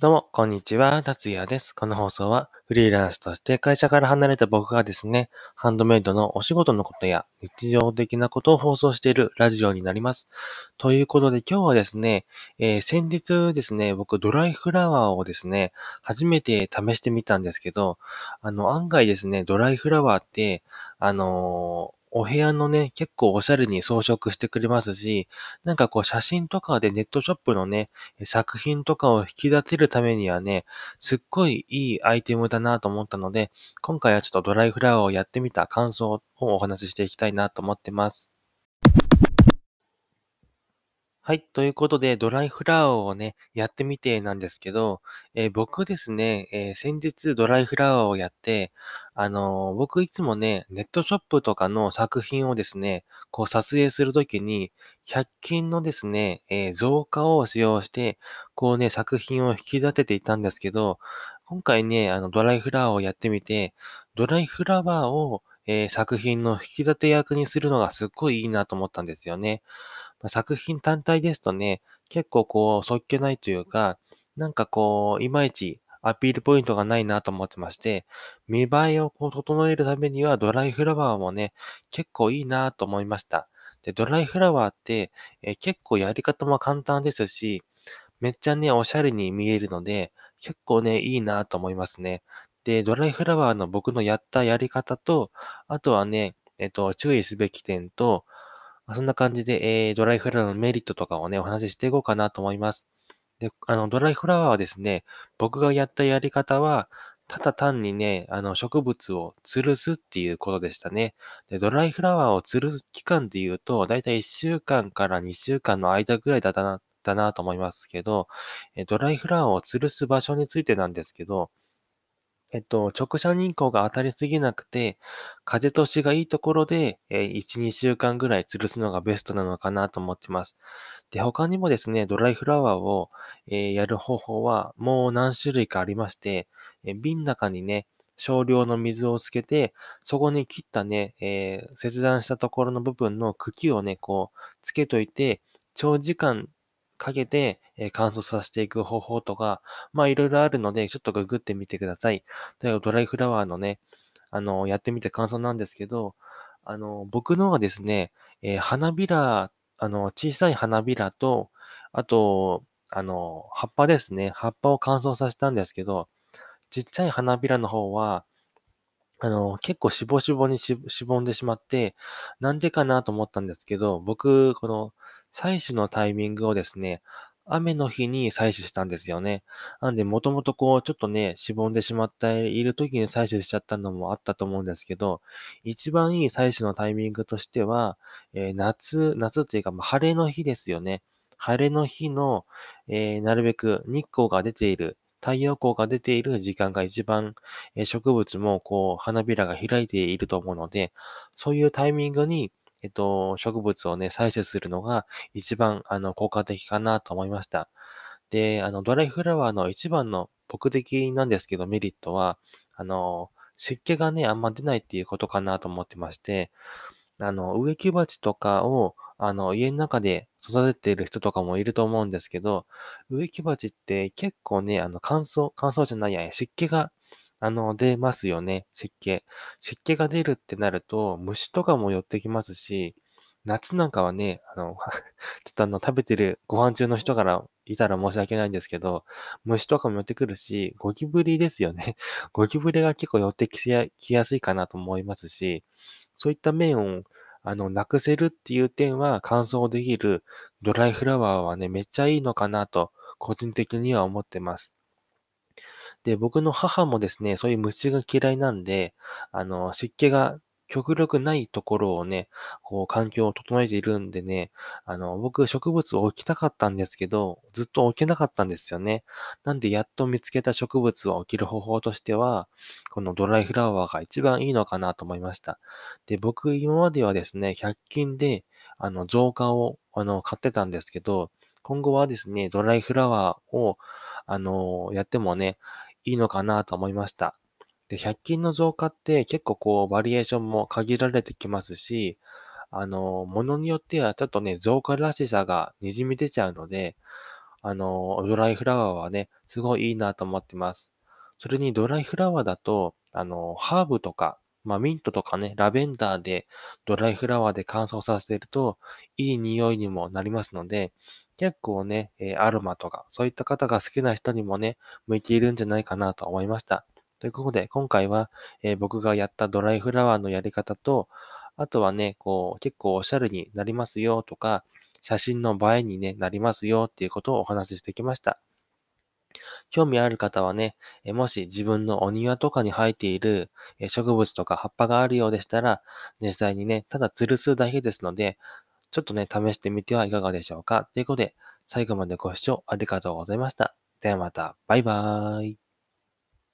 どうも、こんにちは、達也です。この放送は、フリーランスとして会社から離れた僕がですね、ハンドメイドのお仕事のことや日常的なことを放送しているラジオになります。ということで今日はですね、えー、先日ですね、僕ドライフラワーをですね、初めて試してみたんですけど、あの、案外ですね、ドライフラワーって、あのーお部屋のね、結構おしゃれに装飾してくれますし、なんかこう写真とかでネットショップのね、作品とかを引き立てるためにはね、すっごいいいアイテムだなと思ったので、今回はちょっとドライフラワーをやってみた感想をお話ししていきたいなと思ってます。はい。ということで、ドライフラワーをね、やってみてなんですけど、えー僕ですね、えー先日ドライフラワーをやって、あのー僕いつもね、ネットショップとかの作品をですね、こう撮影するときに、100均のですね、えー造花を使用して、こうね、作品を引き立てていたんですけど、今回ね、あの、ドライフラワーをやってみて、ドライフラワーを、えー作品の引き立て役にするのがすっごいいいなと思ったんですよね。ま、作品単体ですとね、結構こう、そっけないというか、なんかこう、いまいちアピールポイントがないなと思ってまして、見栄えをこう整えるためにはドライフラワーもね、結構いいなと思いました。で、ドライフラワーって、え結構やり方も簡単ですし、めっちゃね、おしゃれに見えるので、結構ね、いいなと思いますね。で、ドライフラワーの僕のやったやり方と、あとはね、えっと、注意すべき点と、まあ、そんな感じで、えー、ドライフラワーのメリットとかをね、お話ししていこうかなと思います。で、あの、ドライフラワーはですね、僕がやったやり方は、ただ単にね、あの、植物を吊るすっていうことでしたね。で、ドライフラワーを吊るす期間で言うと、だいたい1週間から2週間の間ぐらいだったな、だなと思いますけど、ドライフラワーを吊るす場所についてなんですけど、えっと、直射日光が当たりすぎなくて、風通しがいいところで、えー、1、2週間ぐらい吊るすのがベストなのかなと思ってます。で、他にもですね、ドライフラワーを、えーやる方法はもう何種類かありまして、えー瓶の中にね、少量の水をつけて、そこに切ったね、え切断したところの部分の茎をね、こう、つけといて、長時間かけて、え乾燥させていく方法とか、まあいろいろあるので、ちょっとググってみてください。例えばドライフラワーのね、あの、やってみて感想なんですけど、あの、僕のはですね、えー花びら、あの、小さい花びらと、あと、あの、葉っぱですね。葉っぱを乾燥させたんですけど、ちっちゃい花びらの方は、あの、結構しぼしぼにしぼんでしまって、なんでかなと思ったんですけど、僕、この、採取のタイミングをですね、雨の日に採取したんですよね。なんで、もともとこう、ちょっとね、しぼんでしまっている時に採取しちゃったのもあったと思うんですけど、一番いい採取のタイミングとしては、えー夏、夏っていうか、ま、晴れの日ですよね。晴れの日の、えーなるべく日光が出ている太陽光が出ている時間が一番、えー植物もこう、花びらが開いていると思うので、そういうタイミングに、えっと、植物をね、採取するのが一番、あの、効果的かなと思いました。で、あの、ドライフラワーの一番の僕的なんですけど、メリットは、あの、湿気がね、あんま出ないっていうことかなと思ってまして、あの、植木鉢とかを、あの、家の中で育てている人とかもいると思うんですけど、植木鉢って結構ね、あの、乾燥、乾燥じゃないや、湿気が、あの、出ますよね、湿気。湿気が出るってなると、虫とかも寄ってきますし、夏なんかはね、あの、ちょっとあの、食べてるご飯中の人からいたら申し訳ないんですけど、虫とかも寄ってくるし、ゴキブリですよね。ゴキブリが結構寄ってきやきやすいかなと思いますし、そういった面を、あの、なくせるっていう点は乾燥できるドライフラワーはね、めっちゃいいのかなと、個人的には思ってます。で、僕の母もですね、そういう虫が嫌いなんで、あの、湿気が極力ないところをね、こう、環境を整えているんでね、あの、僕、植物を置きたかったんですけど、ずっと置けなかったんですよね。なんで、やっと見つけた植物を置ける方法としては、このドライフラワーが一番いいのかなと思いました。で、僕、今まではですね、100均で、あの、造花を、あの、買ってたんですけど、今後はですね、ドライフラワーを、あの、やってもね、いいのかなと思いました。で、100均の増加って結構こう、バリエーションも限られてきますし、あの、ものによってはちょっとね、増加らしさが滲み出ちゃうので、あの、ドライフラワーはね、すごいいいなと思ってます。それにドライフラワーだと、あの、ハーブとか、まあ、ミントとかね、ラベンダーでドライフラワーで乾燥させてると、いい匂いにもなりますので、結構ね、えアロマとか、そういった方が好きな人にもね、向いているんじゃないかなと思いました。ということで、今回は、え僕がやったドライフラワーのやり方と、あとはね、こう、結構おしゃれになりますよとか、写真の映えに、ね、なりますよっていうことをお話ししてきました。興味ある方はね、えもし自分のお庭とかに生えているえ植物とか葉っぱがあるようでしたら、実際にね、ただ吊るすだけですので、ちょっとね、試してみてはいかがでしょうか？ということで、最後までご視聴ありがとうございました。ではまた、バイバーイ。